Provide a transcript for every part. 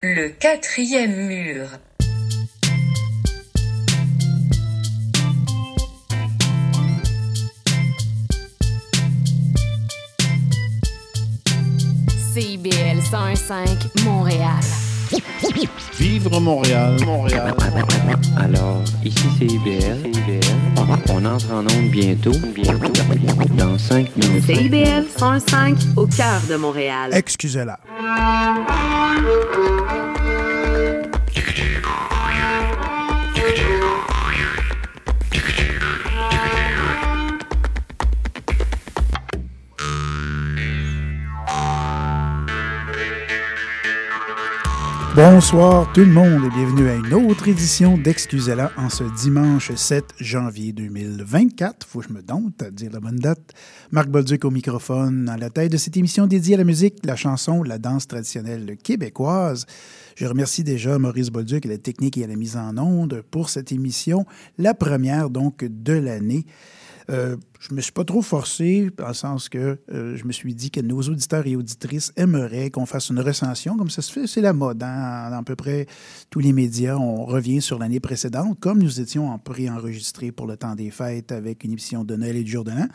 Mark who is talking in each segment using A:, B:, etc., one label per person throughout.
A: Le quatrième mur.
B: CIBL 105 Montréal.
C: Vivre Montréal, Montréal.
D: Alors, ici c'est IBL. On entre en onde bientôt. Bientôt. Dans 5 minutes.
E: CIBL 105 au cœur de Montréal.
F: Excusez-la. Bonsoir tout le monde et bienvenue à une autre édition d'Excusez-la en ce dimanche 7 janvier 2024. Faut que je me dompte à dire la bonne date. Marc Bolduc au microphone, à la tête de cette émission dédiée à la musique, la chanson, la danse traditionnelle québécoise. Je remercie déjà Maurice Bolduc à la technique et à la mise en onde pour cette émission, la première donc de l'année. Euh, je me suis pas trop forcé, dans le sens que euh, je me suis dit que nos auditeurs et auditrices aimeraient qu'on fasse une recension, comme ça se fait, c'est la mode. Hein? Dans à peu près tous les médias, on revient sur l'année précédente, comme nous étions en pré-enregistré pour le temps des fêtes avec une émission de Noël et du jour de l'an.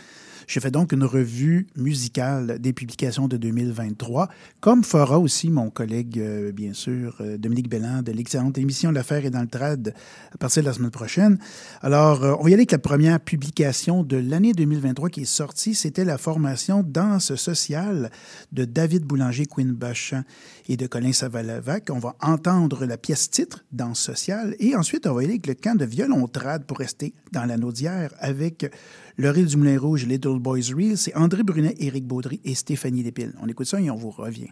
F: Je fais donc une revue musicale des publications de 2023, comme fera aussi mon collègue, euh, bien sûr, euh, Dominique Belland de l'excellente émission L'affaire est dans le trad à partir de la semaine prochaine. Alors, on va y aller avec la première publication de l'année 2023 qui est sortie. C'était la formation Danse sociale de David Boulanger, Quinn Bachan et de Colin Savalavac. On va entendre la pièce titre, Danse sociale, et ensuite on va aller avec le camp de violon trad pour rester dans la naudière avec le Rire du Moulin Rouge, Little Boys Reel, c'est André Brunet, Éric Baudry et Stéphanie Lépile. On écoute ça et on vous revient.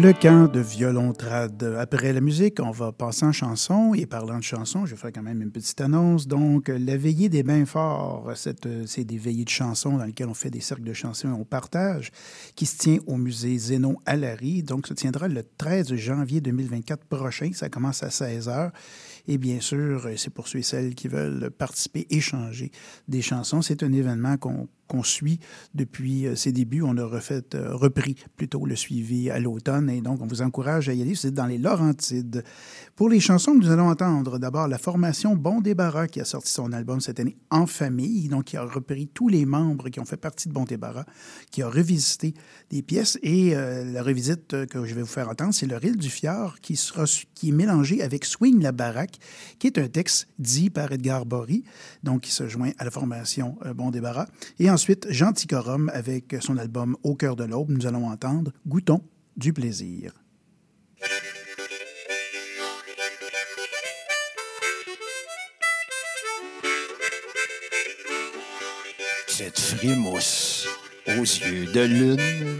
F: Le camp de violon trad. Après la musique, on va passer en chanson. Et parlant de chanson, je faire quand même une petite annonce. Donc, la veillée des bains forts, cette- c'est des veillées de chansons dans lesquelles on fait des cercles de chansons et on partage, qui se tient au musée Zénon à Larry. Donc, se tiendra le 13 janvier 2024 prochain. Ça commence à 16 h. Et bien sûr, c'est pour ceux et celles qui veulent participer, échanger des chansons. C'est un événement qu'on qu'on suit depuis euh, ses débuts. On a refait, euh, repris plutôt le suivi à l'automne et donc on vous encourage à y aller. C'est dans les Laurentides. Pour les chansons que nous allons entendre, d'abord la formation Bon Débarras qui a sorti son album cette année En famille, donc qui a repris tous les membres qui ont fait partie de Bon Débarras, qui a revisité des pièces et euh, la revisite que je vais vous faire entendre, c'est Le Ril du Fjord qui, est mélangé avec Swing la baraque, qui est un texte dit par Edgar Bory, donc qui se joint à la formation Bon Débarras. Et Jean Ticorum avec son album Au cœur de l'aube, nous allons entendre Goûtons du plaisir.
G: Cette frimousse aux yeux de lune,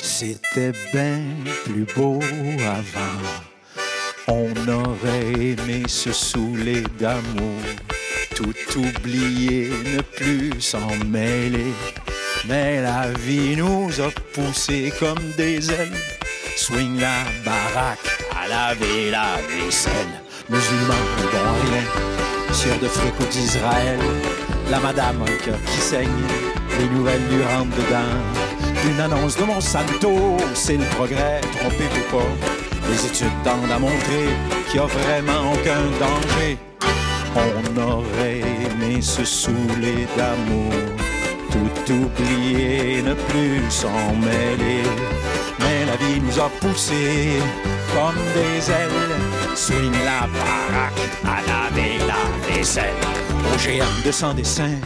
G: c'était bien plus beau avant. On aurait aimé se saouler d'amour, tout oublier, ne plus s'en mêler. Mais la vie nous a poussés comme des ailes. Swing la baraque, à laver la vaisselle. Musulmans ne vont rien, de fricots d'Israël. La madame cœur qui saigne, les nouvelles lui rentrent dedans. Une annonce de Monsanto, c'est le progrès, trompez-vous pas. Les études tendent à montrer qu'il n'y a vraiment aucun danger. On aurait aimé se saouler d'amour, tout oublier, ne plus s'en mêler. Mais la vie nous a poussés comme des ailes. Swing la baraque, à laver la vaisselle. Au géant de sans dessin,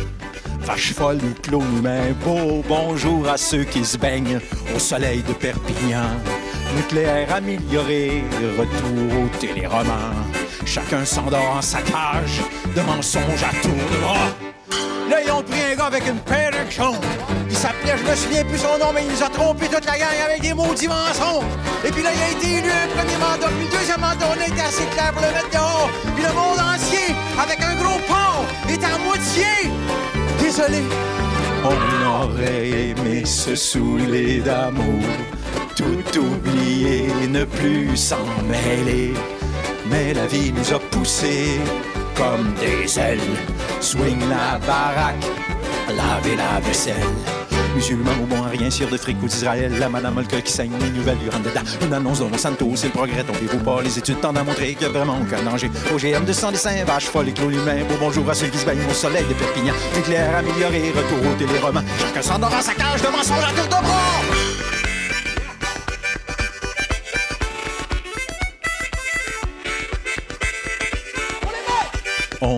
G: vache folle ou clos humain. Beau bonjour à ceux qui se baignent au soleil de Perpignan. Nucléaire amélioré, retour au téléroman. Chacun s'endort en sa cage, de mensonges à tour de bras. Là, ils ont pris un gars avec une perruque jaune. Il s'appelait, je me souviens plus son nom, mais il nous a trompé toute la gang avec des maudits mensonges. Et puis là, il a été élu un premier mandat, puis le deuxième mandat, on a été assez clair pour le mettre dehors. Puis le monde entier, avec un gros pont, est à moitié. Désolé. On aurait aimé se saouler d'amour, tout oublier, ne plus s'en mêler. Mais la vie nous a poussés comme des ailes. Swing la baraque, laver la vaisselle. Musulman au bon à rien, sire de fric d'Israël. La madame a le cœur qui saigne, les nouvelles rentrent dedans. Une annonce de Monsanto, c'est le progrès, tombez-vous pas. Les études tendent à montrer qu'il y a vraiment aucun danger. OGM de sang dessin, vache folle et clos humain. Beau bonjour à ceux qui se baignent au soleil de Perpignan. Nucléaire amélioré, retour au téléroman. Chacun s'endort à sa cage de mensonges à tour de.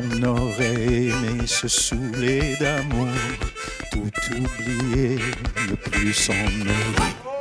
G: On aurait aimé se saouler d'amour, tout oublier, ne plus s'en mêler.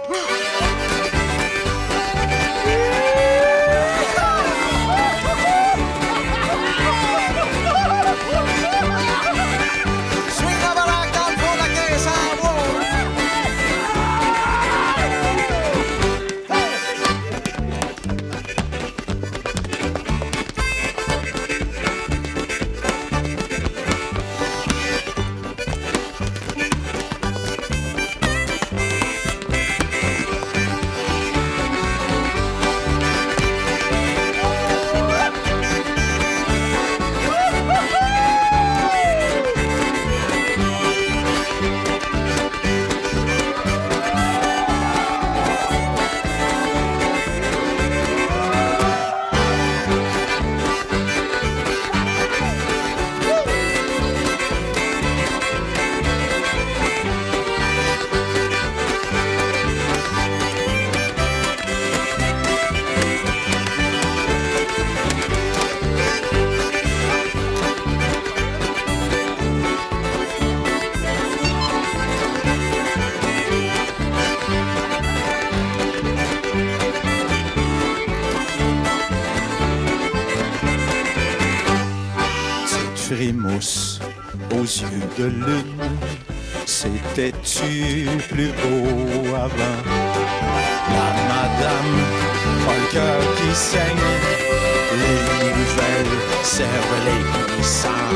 G: Les nouvelles servent les puissants.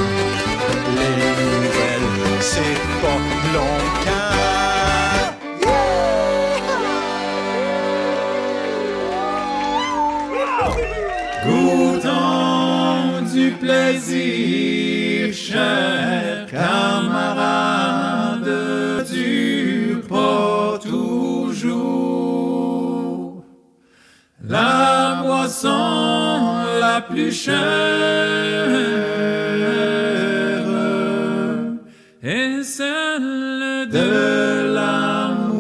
G: Les nouvelles, c'est pas longtemps.
H: Goûtons du plaisir, chers plus chère est celle de l'amour.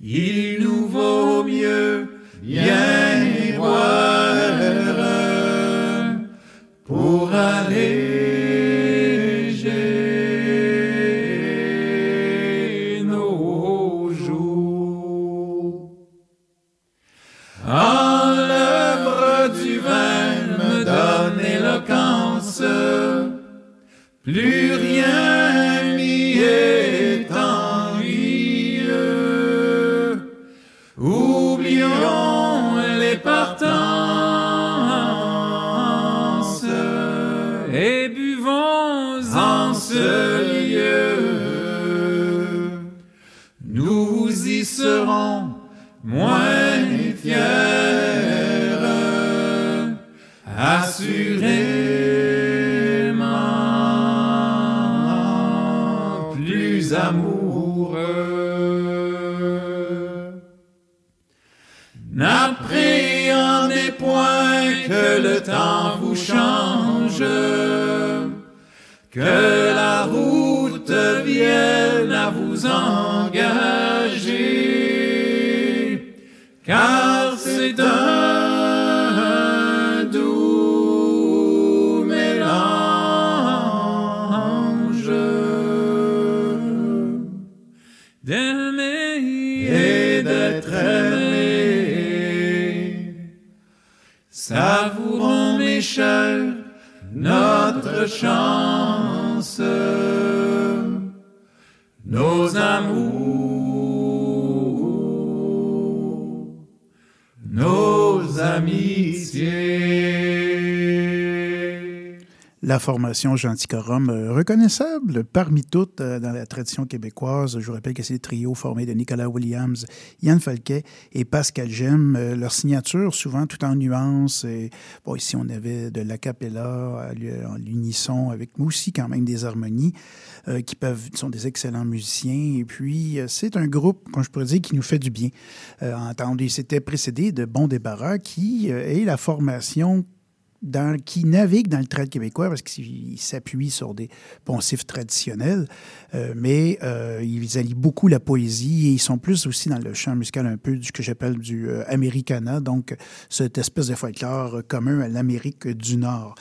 H: Il nous vaut mieux bien
F: formation Genticorum, euh, reconnaissable parmi toutes euh, dans la tradition québécoise. Je vous rappelle que c'est le trio formé de Nicolas Williams, Yann Falquet et Pascal Gem. Euh, leur signature, souvent tout en nuances. Et, bon, ici, on avait de l'acapella en l'unisson, avec moi aussi quand même des harmonies qui peuvent sont des excellents musiciens. Et puis, c'est un groupe, comme je pourrais dire, qui nous fait du bien euh. Et c'était précédé de Bon Débarras, qui est la formation qui navigue dans le trad québécois parce qu'il s'appuie sur des poncifs traditionnels, euh, mais euh, ils allient beaucoup la poésie et ils sont plus aussi dans le chant musical un peu du que j'appelle du euh, americana, donc cette espèce de folklore commun à l'Amérique du Nord.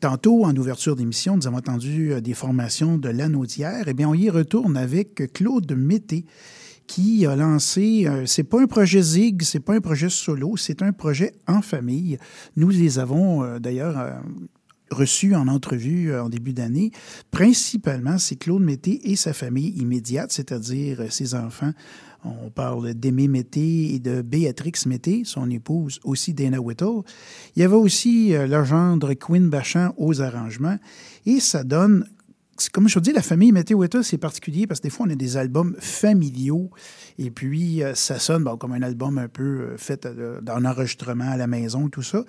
F: Tantôt, en ouverture d'émission, nous avons entendu euh, des formations de l'Anaudière. Eh bien, on y retourne avec Claude Mété, qui a lancé, euh, c'est pas un projet zig, c'est pas un projet solo, c'est un projet en famille. Nous les avons euh, d'ailleurs euh, reçus en entrevue en début d'année. Principalement, c'est Claude Mété et sa famille immédiate, c'est-à-dire ses enfants. On parle d'Aimé Mété et de Béatrix Mété, son épouse, aussi Dana Whittle. Il y avait aussi leur gendre Quinn Bachan aux arrangements. Et ça donne comme je vous dis, la famille Mété Whittle, c'est particulier parce que des fois, on a des albums familiaux et puis euh, ça sonne comme un album un peu euh, fait euh, en enregistrement à la maison, tout ça.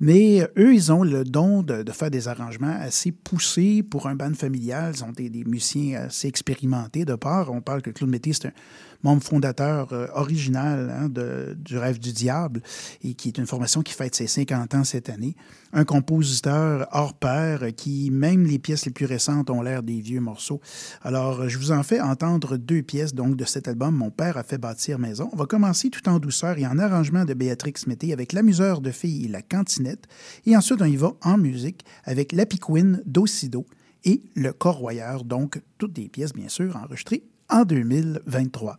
F: Mais eux, ils ont le don de, faire des arrangements assez poussés pour un band familial. Ils ont des, des musiciens assez expérimentés de part. On parle que Claude Mété, c'est un membre fondateur euh, original hein, de, du Rêve du Diable et qui est une formation qui fête ses 50 ans cette année. Un compositeur hors pair qui, même les pièces les plus récentes, ont l'air des vieux morceaux. Alors, je vous en fais entendre deux pièces donc de cet album Mon père a fait bâtir maison. On va commencer tout en douceur et en arrangement de Béatrix Mété avec l'amuseur de filles et la cantinette. Et ensuite, on y va en musique avec La Piquine d'Ocido et Le Corroyeur. Donc, toutes des pièces, bien sûr, enregistrées en 2023.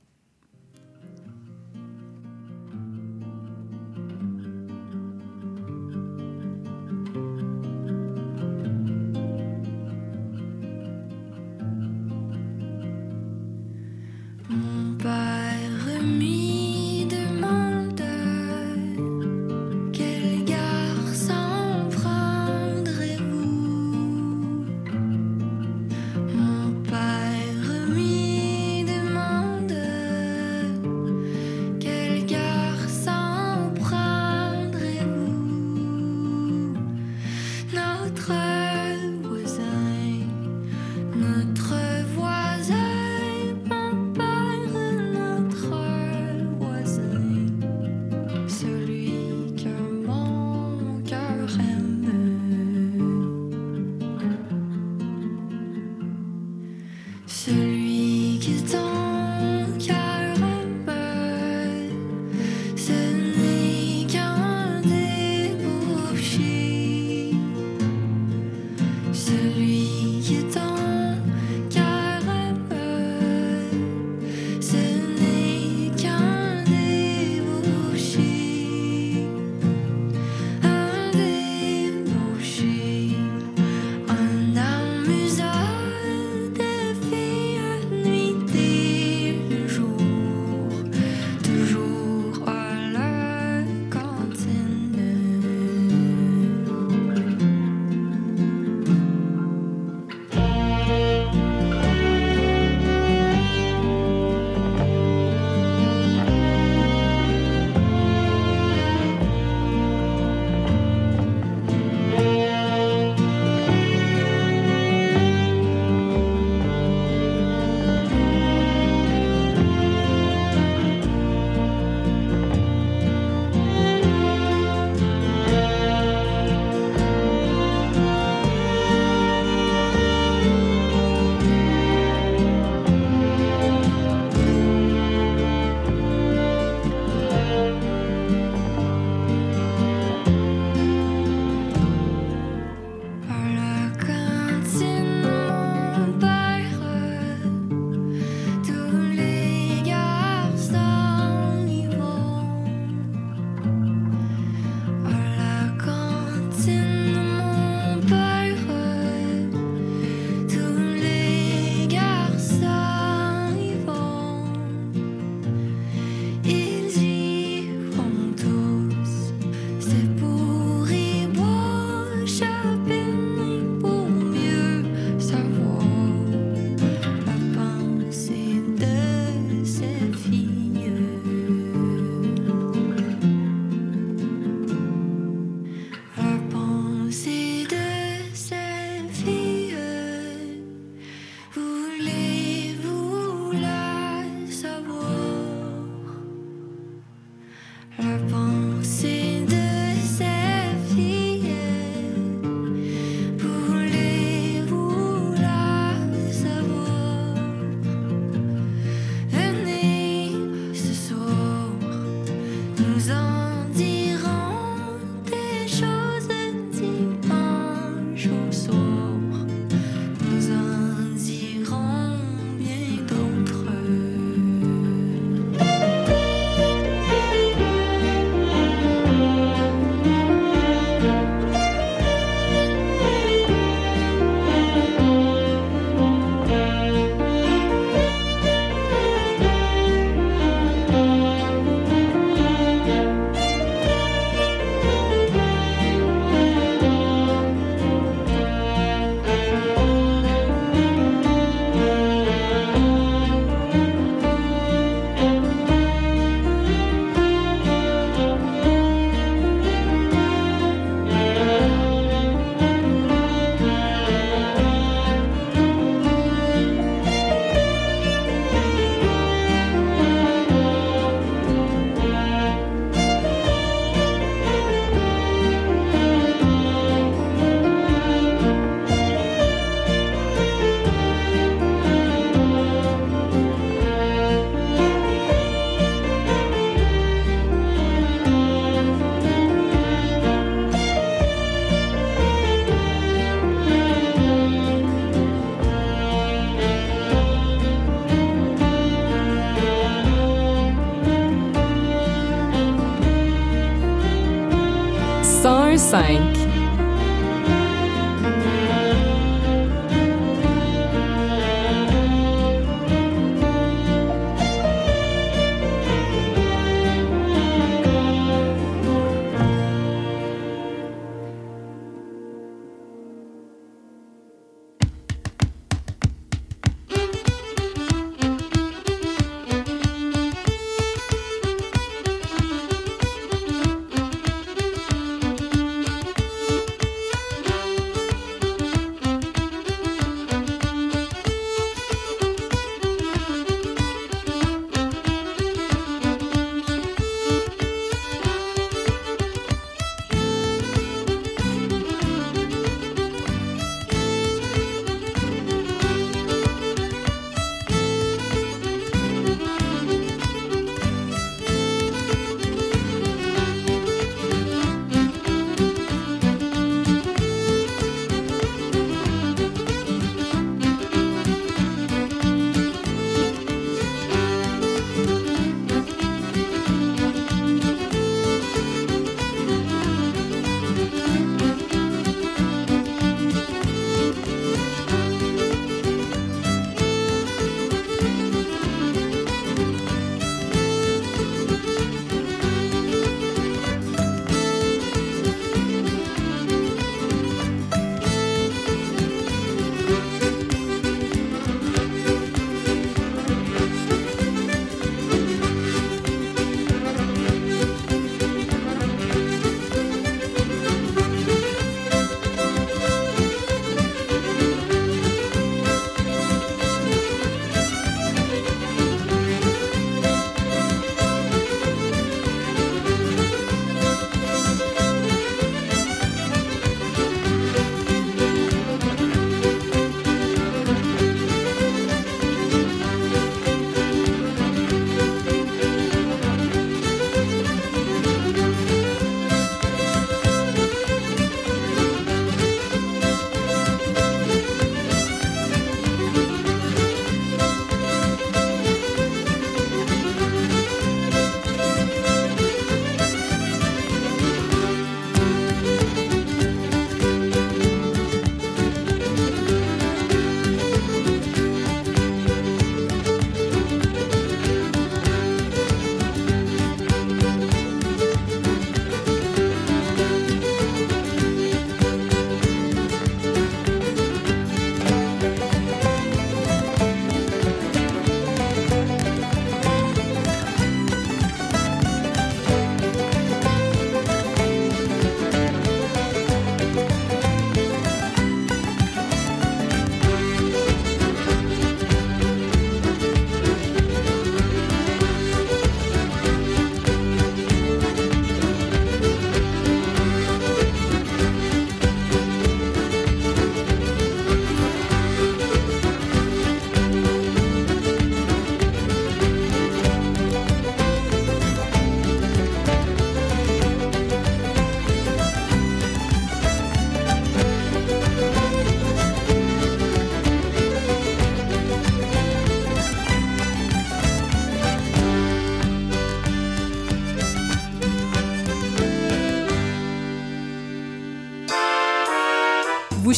B: Un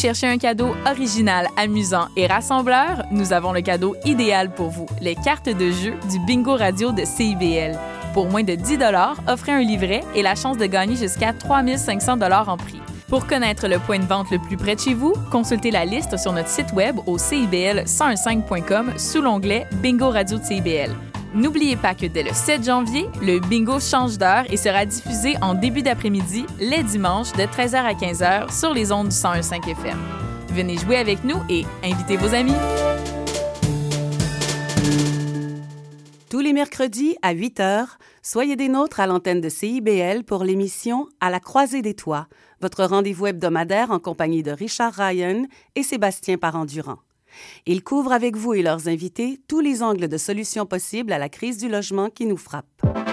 I: cherchez un cadeau original, amusant et rassembleur? Nous avons le cadeau idéal pour vous, les cartes de jeu du Bingo Radio de CIBL. Pour moins de 10 offrez un livret et la chance de gagner jusqu'à 3500 en prix. Pour connaître le point de vente le plus près de chez vous, consultez la liste sur notre site web au cibl1015.com sous l'onglet Bingo Radio de CIBL. N'oubliez pas que dès le 7 janvier, le bingo change d'heure et sera diffusé en début d'après-midi, les dimanches, de 13h à 15h sur les ondes du 101.5 FM. Venez jouer avec nous et invitez vos amis.
E: Tous les mercredis à 8 h, soyez des nôtres à l'antenne de CIBL pour l'émission À la croisée des toits, votre rendez-vous hebdomadaire en compagnie de Richard Ryan et Sébastien Parent-Durand. Ils couvrent avec vous et leurs invités tous les angles de solutions possibles à la crise du logement qui nous frappe.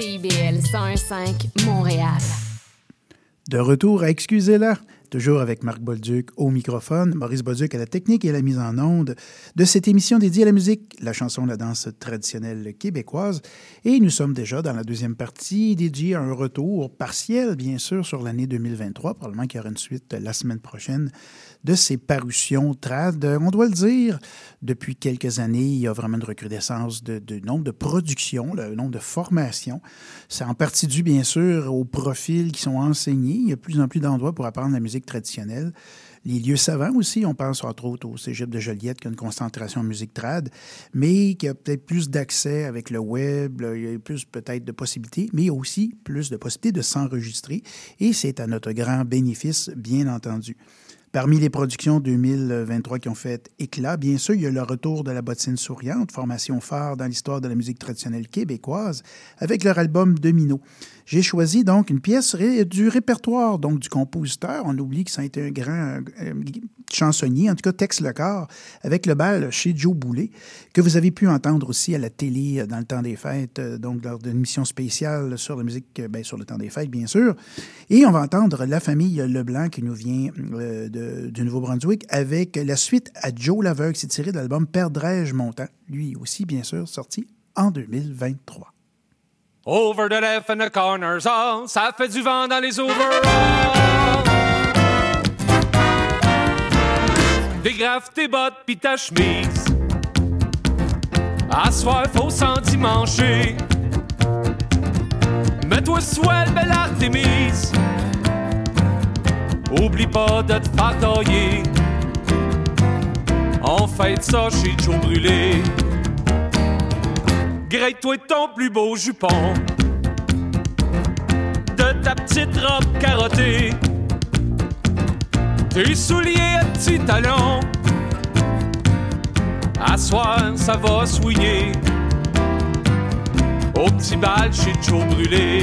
B: CIBL 101.5 Montréal.
F: De retour à Excusez-la, toujours avec Marc Bolduc au microphone, Maurice Bolduc à la technique et à la mise en onde de cette émission dédiée à la musique, la chanson, la danse traditionnelle québécoise. Et nous sommes déjà dans la deuxième partie dédiée à un retour partiel, bien sûr, sur l'année 2023. Probablement qu'il y aura une suite la semaine prochaine de ces parutions trad. On doit le dire, depuis quelques années, il y a vraiment une recrudescence de, de nombre de productions, le nombre de formations. C'est en partie dû, bien sûr, aux profils qui sont enseignés. Il y a de plus en plus d'endroits pour apprendre la musique traditionnelle. Les lieux savants aussi, on pense entre autres au Cégep de Joliette qui a une concentration en musique trad, mais qui a peut-être plus d'accès avec le web, il y a plus peut-être de possibilités, mais aussi plus de possibilités de s'enregistrer. Et c'est à notre grand bénéfice, bien entendu. Parmi les productions 2023 qui ont fait éclat, bien sûr, il y a le retour de la bottine souriante, formation phare dans l'histoire de la musique traditionnelle québécoise, avec leur album Domino. J'ai choisi donc une pièce du répertoire donc du compositeur. On oublie que ça un grand euh, chansonnier, en tout cas Tex Lecor, avec le bal chez Joe Boulet, que vous avez pu entendre aussi à la télé dans le temps des fêtes, euh, donc lors d'une émission spéciale sur la musique, bien, sur le temps des fêtes, bien sûr. Et on va entendre la famille Leblanc qui nous vient euh, de, du Nouveau-Brunswick avec la suite à Joe Laveugle. C'est tiré de l'album Perdrais-je mon temps, lui aussi, bien sûr, sorti en 2023.
J: Over the left and the corners, oh, ça fait du vent dans les overalls. Dégraffe tes bottes pis ta chemise. À soir, faut s'endimancher. Mets-toi swell, belle Artémise. Oublie pas de te faire tailler. On fête ça chez Brûlé. Grille-toi ton plus beau jupon. De ta petite robe carottée. Tes souliers à petits talons. À soir, ça va souiller. Au petit bal chez Joe Brûlé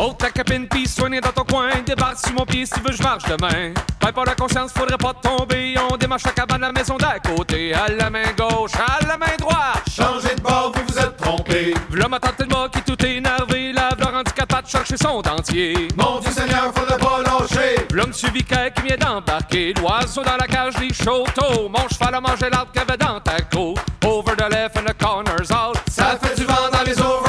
J: Oh, ta capine pis soignée dans ton coin. Débarque sur mon pied si tu veux, je marche demain. Pas pas la conscience, faudrait pas tomber. On démarche la cabane, la maison d'à côté. À la main gauche, à la main droite.
K: Changez de bord, vous vous êtes trompé.
J: V'là ma tante de qui tout énervé. La v'là rendu capable de chercher son dentier.
K: Mon Dieu Seigneur, faudrait pas lâcher.
J: M'suit Vicaire qui vient d'embarquer. L'oiseau dans la cage, les chauteaux. Mon cheval a mangé l'arbre qu'il avait dans ta côte. Over the left and the corners out.
K: Ça fait du vent dans les overalls.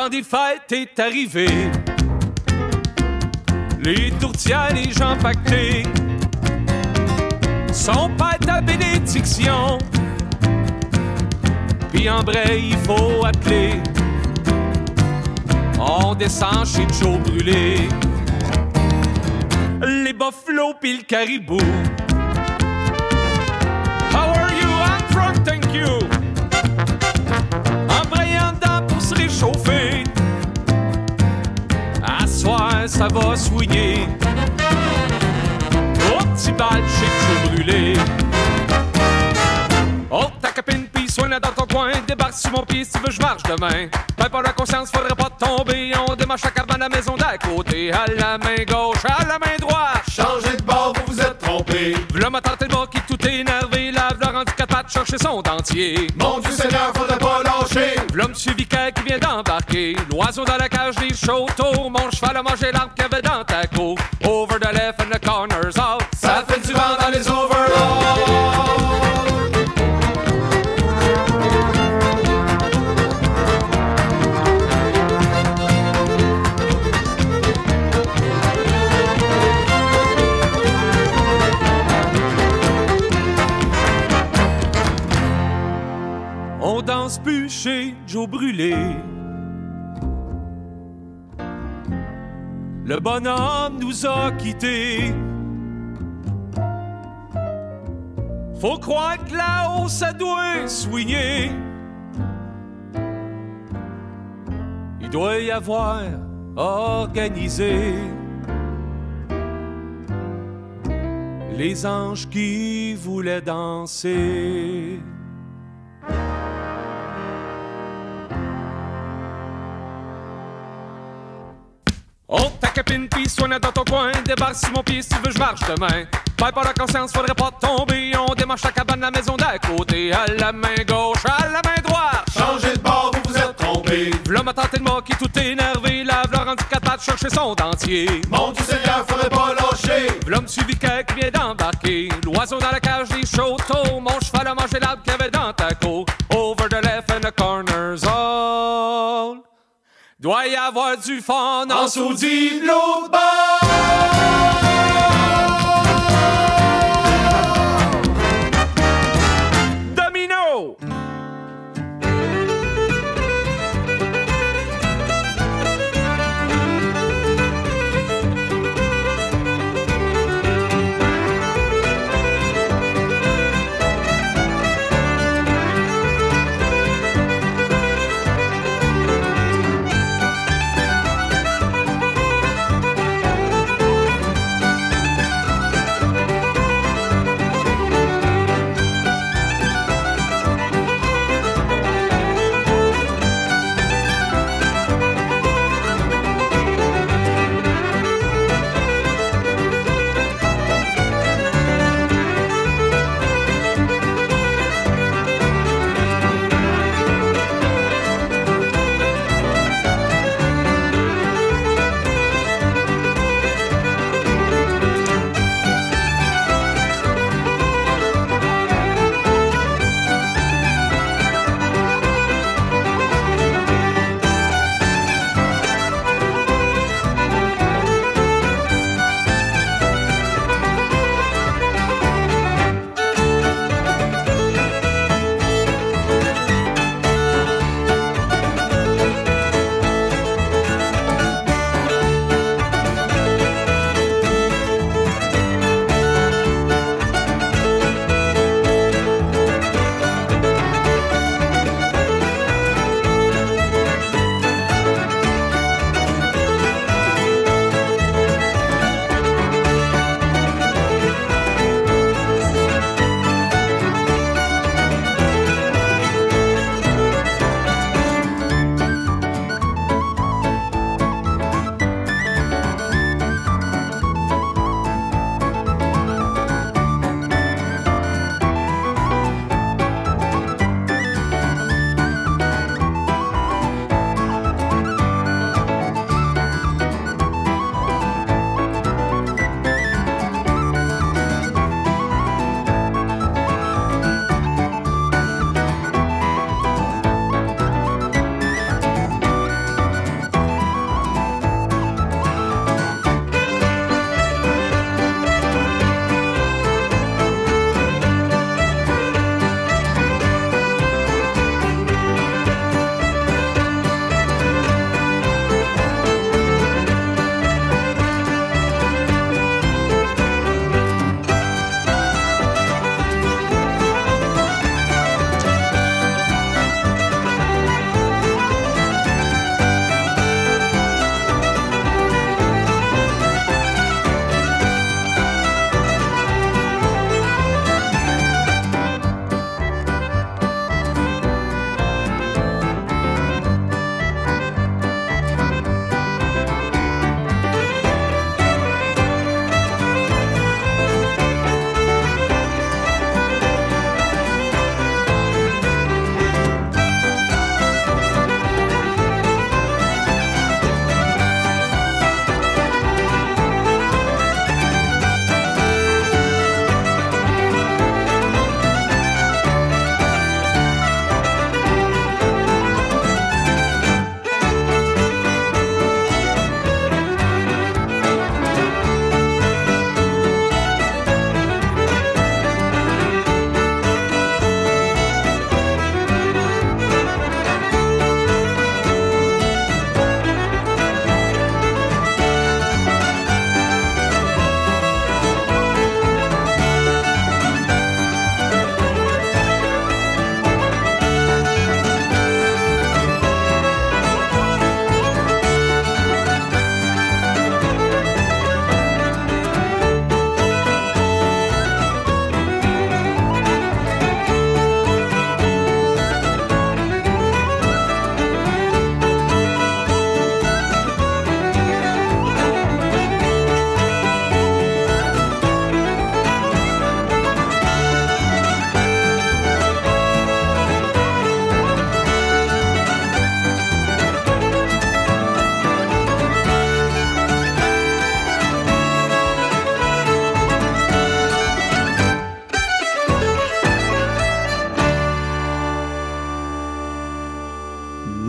J: Temps des fêtes est arrivé. Les tourtières, les gens pactés sont pas ta bénédiction. Puis en vrai, il faut atteler. On descend chez Joe Brûlé. Les buffalo pis le caribou. Ça va soigner. Au petit bal chez Joe Brûlé. Oh, ta copine pis soigne dans ton coin, débarque sur mon pied si tu veux je marche demain. Ben pas la conscience, faudrait pas tomber, on démarche la cabane à la maison d'à côté, à la main gauche, à la main droite.
K: Changez de bord, vous vous êtes trompé.
J: V'là ma tante bas qui tout énervé, lave le rendu quatre pattes chercher son dentier.
K: Mon Dieu Seigneur, faudrait pas lâcher.
J: V'là monsieur Vicaire qui vient d'embarquer, l'oiseau dans la cage des chauds autour, mon cheval a mangé l'arbre qu'il avait dans ta cour. Over the left and the corners out,
K: Ça fait du vent dans les overalls.
J: On danse plus chez Joe Brûlé. Le bonhomme nous a quittés. Faut croire que là-haut ça doit soigner. Il doit y avoir organisé les anges qui voulaient danser. Soigne dans ton coin, débarque sur mon pied si tu veux je marche demain. Pas pas la conscience, faudrait pas tomber, on démarche la cabane, la maison d'à côté, à la main gauche, à la main droite.
K: Changez de bord, vous vous êtes trompé.
J: Tante et le mât qui tout énervé, lave le rendu quatre pattes chercher son dentier.
K: Mon Dieu Seigneur, faudrait pas lâcher.
J: Monsieur Vicaire qui vient d'embarquer, l'oiseau dans la cage des chauteaux, mon cheval a mangé l'arbre qu'il y avait dans ta cour. Over the left and the corners all. Doit y avoir du fun en
K: En l'autre bord.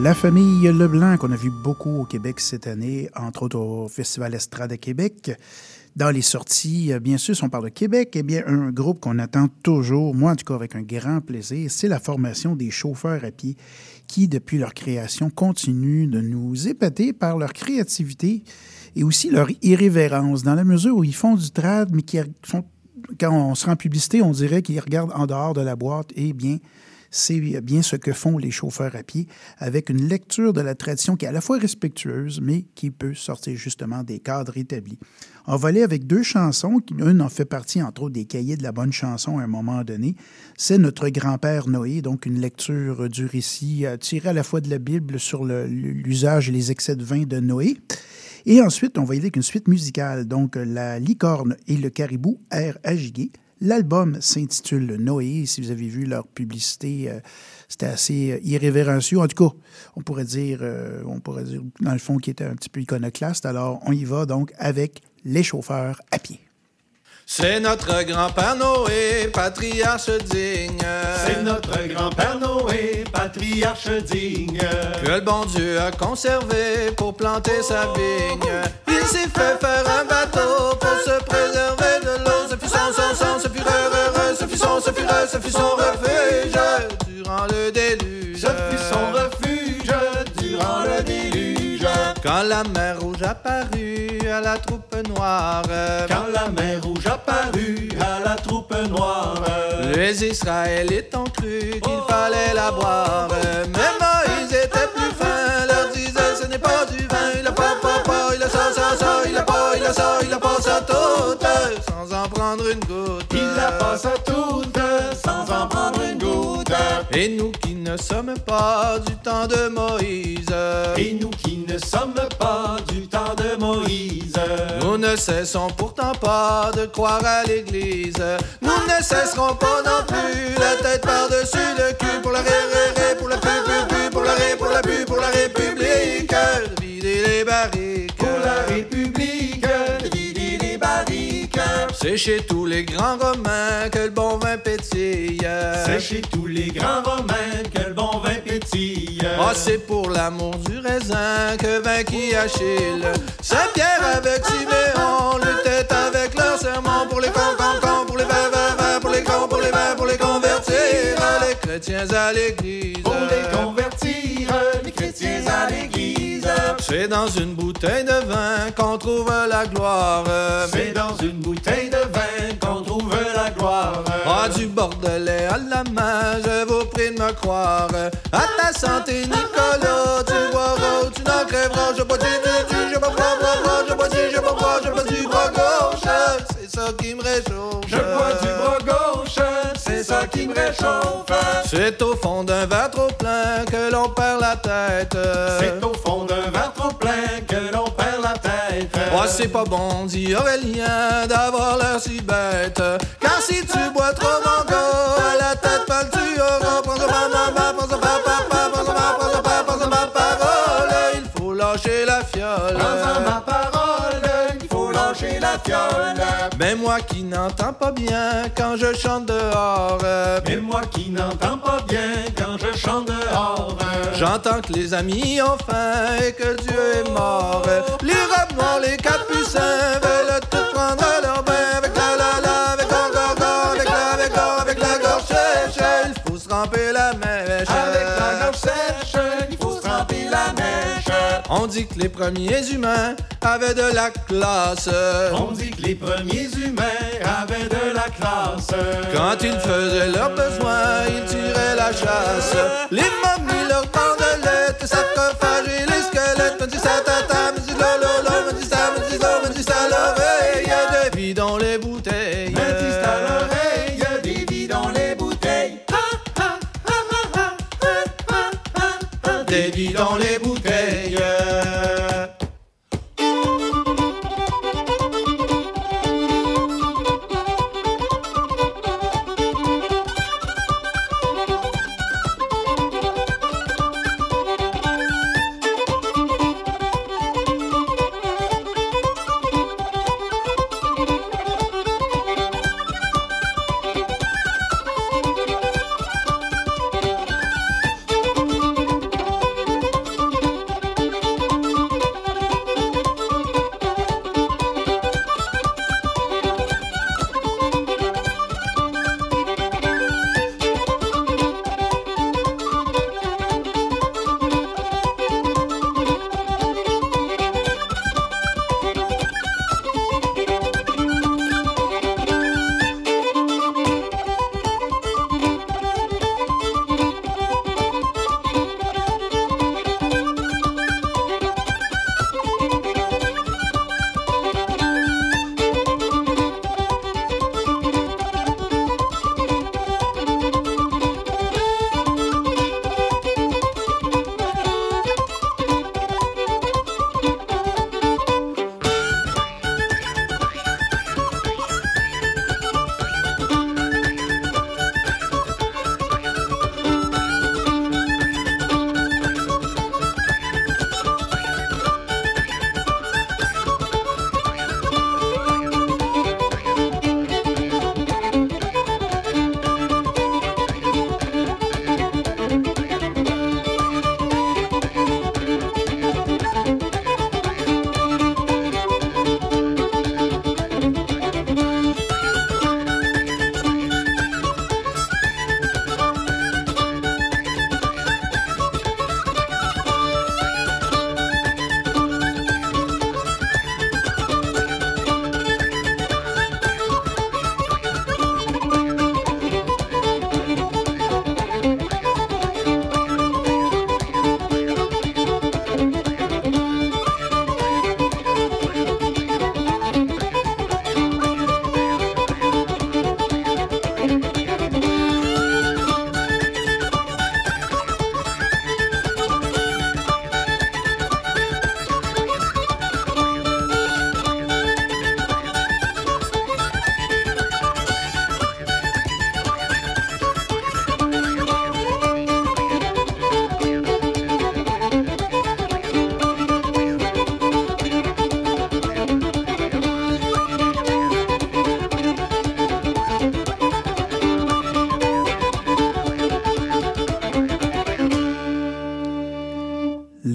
F: La famille Leblanc, qu'on a vu beaucoup au Québec cette année, entre autres au Festival Estrade à Québec. Dans les sorties, euh, bien sûr, si on parle de Québec, eh bien, un groupe qu'on attend toujours, moi en tout avec un grand plaisir, c'est la formation des chauffeurs à pied qui, depuis leur création, continuent de nous épater par leur créativité et aussi leur irrévérence, dans la mesure où ils font du trad, mais qui quand on se rend en publicité, on dirait qu'ils regardent en dehors de la boîte. Eh bien, c'est bien ce que font les chauffeurs à pied, avec une lecture de la tradition qui est à la fois respectueuse, mais qui peut sortir justement des cadres établis. On va aller avec deux chansons, une en fait partie entre autres des cahiers de la bonne chanson à un moment donné. C'est Notre grand-père Noé, donc une lecture du récit euh, tiré à la fois de la Bible sur l'usage et les excès de vin de Noé. Et ensuite, on va y aller avec une suite musicale, donc La licorne et le caribou, air. L'album s'intitule Noé. Si vous avez vu leur publicité, euh, c'était assez euh, irrévérencieux. En tout cas, on pourrait dire, euh, on pourrait dire dans le fond, qui était un petit peu iconoclaste. Alors, on y va donc avec les chauffeurs à pied.
K: C'est notre grand-père Noé, patriarche digne.
L: C'est notre grand-père Noé, patriarche digne.
K: Que le bon Dieu a conservé pour planter sa vigne. Il s'est fait faire un bateau pour se préserver son, son, son, ce fut heureux, ce fut son, ce fut heureux, ce fut son refuge durant le déluge.
L: Ce fut son refuge durant le déluge.
K: Quand la mer rouge apparut à la troupe noire.
L: Quand la mer rouge apparut à la troupe noire.
K: Les Israélites ont cru qu'il fallait la boire. Mais Moïse était plus fin, leur disait ce n'est pas du Et nous qui ne sommes pas du temps de Moïse.
L: Et nous qui ne sommes pas du temps de Moïse.
K: Nous ne cessons pourtant pas de croire à l'Église. Nous ne cesserons pas non plus la tête par-dessus le cul pour la ré, ré, ré, pour la pu, pu, pu, pour la ré, pour la pu, pour la République. De vider les barriques. C'est chez tous les grands Romains que le bon vin pétille.
L: C'est chez tous les grands Romains que le bon vin pétille.
K: Oh, c'est pour l'amour du raisin que vainquit Achille. Saint-Pierre avec Siméon luttait avec leur serment pour les cons, cons, cons, pour les vins, vins, vins, pour les cons, pour les vins, pour les convertir les chrétiens à l'église.
L: Pour les convertir, à l'église.
K: C'est dans une bouteille de vin qu'on trouve la gloire.
L: C'est dans une bouteille de vin qu'on trouve la gloire.
K: Ah, du bordelais à la main, je vous prie de me croire. À ta santé, Nicolas, tu boiras ou tu n'en crèveras. Je bois du, du, du, je bois, qui me réchauffe.
L: C'est
K: au fond d'un verre trop plein que l'on perd la tête.
L: C'est au fond d'un verre trop plein que l'on perd la tête.
K: Oh, c'est pas bon, dit Aurélien, d'avoir l'air si bête. Car si tu bois trop, gars, à la tête pâle, tu auras. Papa, prends ma parole. Il faut lâcher la fiole.
L: La fiole.
K: Mais moi qui n'entends pas bien quand je chante dehors.
L: Mais moi qui n'entends pas bien quand je chante dehors.
K: J'entends que les amis ont faim et que Dieu est mort. Les robes les capucins On dit que les premiers humains avaient de la classe.
L: On dit que les premiers humains avaient de la classe.
K: Quand ils faisaient leurs besoins, ils tiraient la chasse. Les momies leur tendelettes, les sarcophages et les squelettes. Me dit ça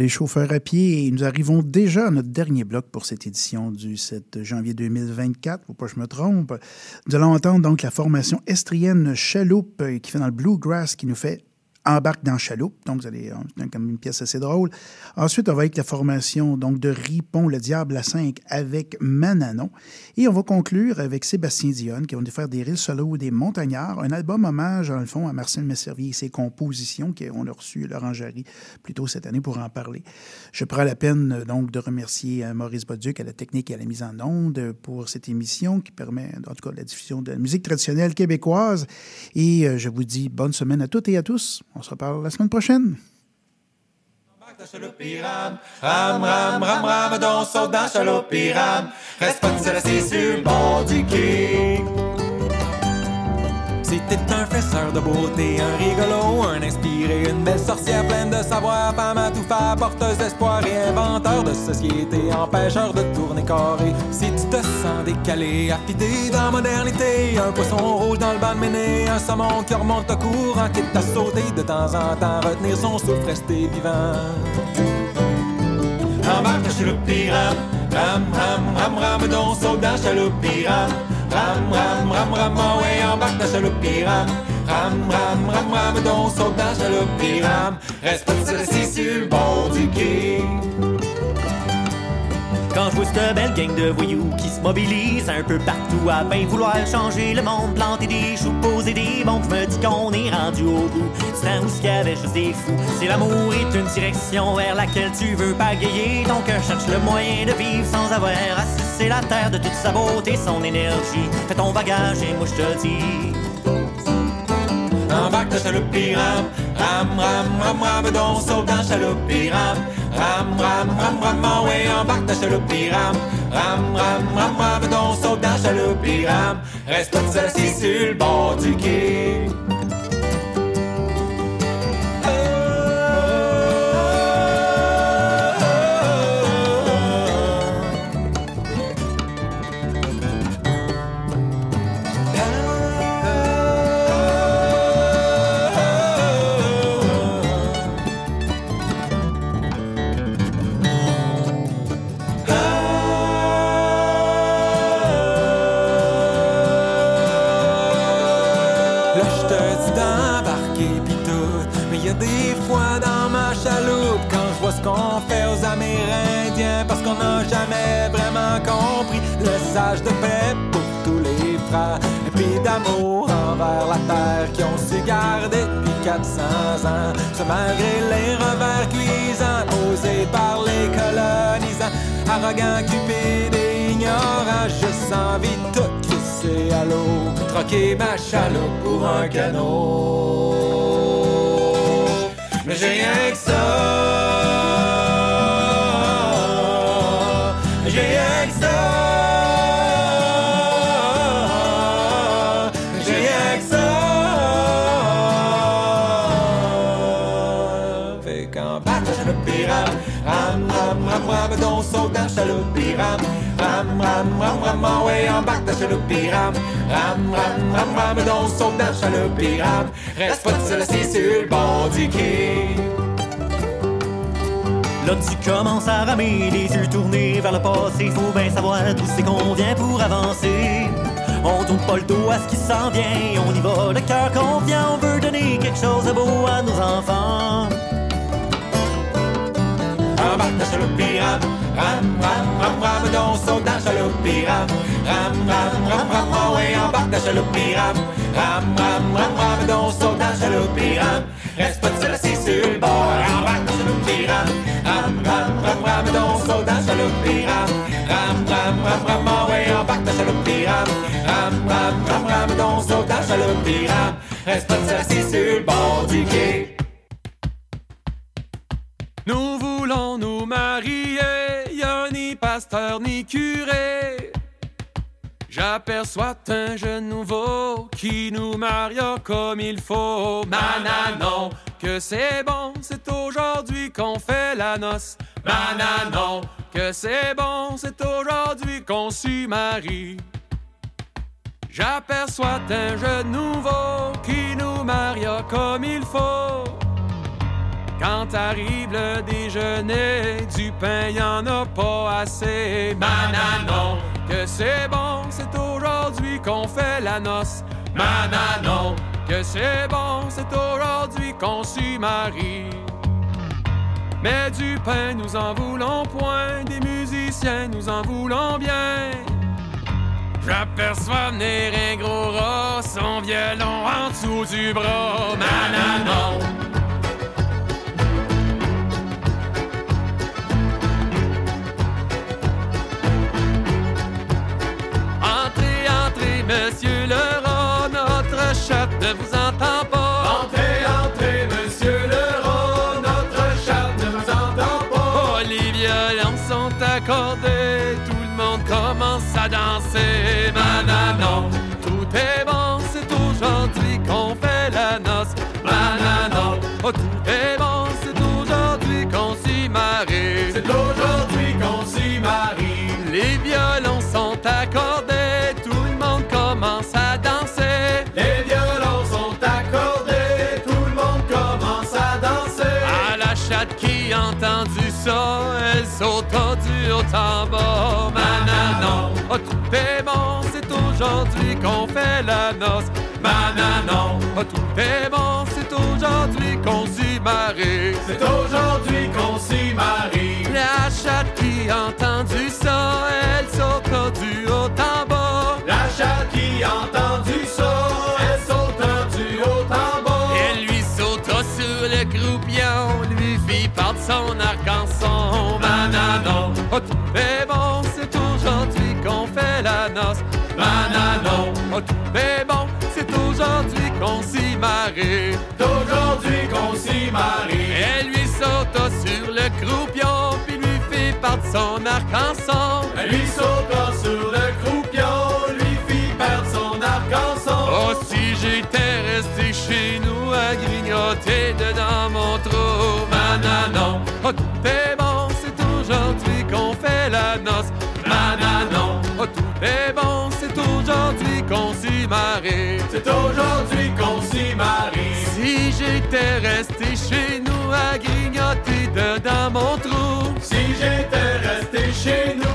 F: chauffeur à pied nous arrivons déjà à notre dernier bloc pour cette édition du 7 janvier 2024. Faut pas que je me trompe. Nous allons entendre donc la formation estrienne Chaloupe euh, qui fait dans le bluegrass qui nous fait embarque dans Chaloupe. Donc, vous allez, c'est comme une pièce assez drôle. Ensuite, on va avec la formation donc, de Ripon, le Diable à 5 avec Mananon. Et on va conclure avec Sébastien Dionne, qui vont nous faire des reels solo des montagnards, un album hommage, dans le fond, à Marcel Messervier et ses compositions, qu'on a reçu l'Orangerie plus tôt cette année pour en parler. Je prends la peine donc de remercier euh, Maurice Boduc à la technique et à la mise en onde pour cette émission qui permet, en tout cas, la diffusion de la musique traditionnelle québécoise. Et euh, je vous dis bonne semaine à toutes et à tous. On se reparle la semaine prochaine.
H: C'était un fesseur de beauté, un rigolo, un inspiré, une belle sorcière pleine de savoir, femme à tout porteuse d'espoir et inventeur de société, empêcheur de tourner carré. Si tu te sens décalé, affidé dans la modernité, un poisson rouge dans le bas de méné, un saumon qui remonte au courant, quitte à sauter de temps en temps, retenir son souffle, rester vivant.
M: Embarque chez le piram, ram, ram, ram, ram, donc saute dans chalopiram. Ram, ram, ram, ram, ouais, embarque dans chalopiram. Ram, ram, ram, ram, donc saute dans chalopiram. Reste pas sur le bord du quai.
N: Quand je vois cette belle gang de voyous qui se mobilise un peu partout à bien vouloir changer le monde, planter des choux, poser des bombes, me dis qu'on est rendu au bout. Du temps où ce qu'il y avait juste des fous? Si l'amour est une direction vers laquelle tu veux pagayer, ton cœur cherche le moyen de vivre sans avoir à sucer la terre de toute sa beauté, son énergie. Fais ton bagage et moi je te dis.
M: Embarque dans chalopiram. Ram, ram, ram, ram, donc saute dans. Ram, ram, ram, ram, oh ouais, embarque dans chalopiram. Ram, ram, ram, ram, donc saute dans chalopiram. Reste pas seul assis sur le bord du quai.
H: Qu'on n'a jamais vraiment compris le sage de paix pour tous les frères. Et puis d'amour envers la terre qui ont su garder depuis 400 ans. Ce malgré les revers cuisants posés par les colonisants. Arrogants, cupides et ignorants, juste envie de tout crisser à l'eau.
M: Troquer ma chaloupe pour un canot. Mais j'ai rien que ça. Ram, ram, ram, ram, oh ouais, embarque dans chalopiram. Ram, ram, ram, ram, donc saute dans chalopiram. Reste pas seul assis sur le bord du quai.
N: Là tu commences à ramer, les yeux tournés vers le passé. Faut bien savoir d'où c'est qu'on vient pour avancer. On tourne pas le dos à ce qui s'en vient. On y va le cœur confiant. On veut donner quelque chose de beau à nos enfants.
M: Embarque dans chalopiram. Ram, ram, ram, ram, donc saute chalopiram. Ram, ram, ram, ram, oh ouais, embarque chalopiram. Ram, ram, ram, ram, donc saute dans chalopiram. Reste pas seul assis sur le bord. Ram, ram, ram, ram, donc saute chalopiram. Ram, ram, ram, ram, oh ouais, embarque chalopiram. Ram, ram, ram, ram, donc saute dans chalopiram. Reste pas seul assis sur le bord du quai.
J: Nous voulons nous marier, pasteur ni curé. J'aperçois un jeune nouveau qui nous maria comme il faut. Mananon, que c'est bon, c'est aujourd'hui qu'on fait la noce. Mananon, que c'est bon, c'est aujourd'hui qu'on s'y marie. J'aperçois un jeune nouveau qui nous maria comme il faut. Quand arrive le déjeuner, du pain y en a pas assez. Mananon, que c'est bon, c'est aujourd'hui qu'on fait la noce. Mananon, que c'est bon, c'est aujourd'hui qu'on s'y marie. Mais du pain, nous en voulons point, des musiciens, nous en voulons bien. J'aperçois venir un gros rat, son violon en dessous du bras. Mananon. Ne vous entend pas. Entrez, entrez, monsieur le rat, notre chat ne vous entend pas. Oh, les violons sont accordés, tout le monde commence à danser. Oh, c'est aujourd'hui qu'on fait la noce. Oh, c'est aujourd'hui qu'on s'y marie. C'est aujourd'hui qu'on s'y marie. La chatte qui a entendu ça, elle saute du haut bas. La chatte qui a entendu ça, elle saute du haut bas. Elle lui sauta sur le croupion, lui fit perdre son arc-en-son. Oh, s'y marie. C'est aujourd'hui qu'on s'y marie. Elle lui sauta sur le croupion, puis lui fit perdre son arc-en-son. Elle lui sauta sur le croupion, lui fit perdre son arc-en-son. Oh, si j'étais resté chez nous à grignoter dedans j'étais resté chez nous à grignoter dedans mon trou. Si j'étais resté chez nous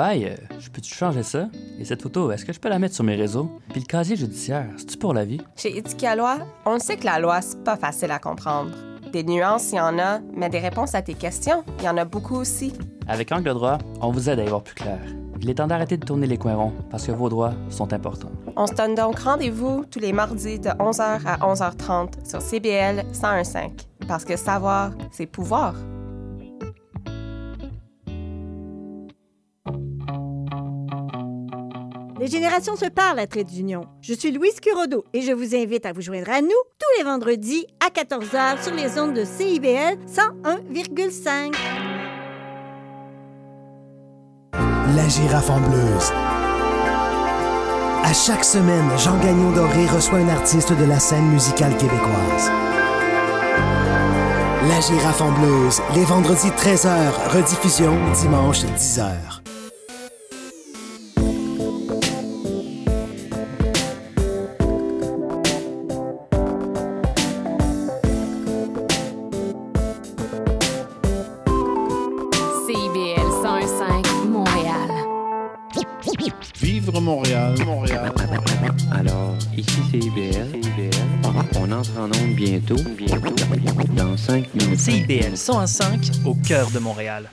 O: bail, euh, je peux-tu changer ça? Et cette photo, est-ce que je peux la mettre sur mes réseaux? Puis le casier judiciaire, c'est-tu pour la vie?
P: Chez Éthique à loi, on le sait que la loi, c'est pas facile à comprendre. Des nuances, il y en a, mais des réponses à tes questions, il y en a beaucoup aussi.
O: Avec Angle droit, on vous aide à y voir plus clair. Il est temps d'arrêter de tourner les coins ronds parce que vos droits sont importants.
P: On se donne donc rendez-vous tous les mardis de 11h à 11h30 sur CBL 101.5. Parce que savoir, c'est pouvoir.
Q: Les générations se parlent à Trait d'Union. Je suis Louise Curodo et je vous invite à vous joindre à nous tous les vendredis à 14h sur les ondes de CIBL 101,5.
R: La girafe en bleuse. À chaque semaine, Jean Gagnon Doré reçoit un artiste de la scène musicale québécoise. La girafe en bleuse, les vendredis 13h, rediffusion dimanche 10h.
D: Bientôt, dans 5 minutes.
S: CIBL 105 au cœur de Montréal.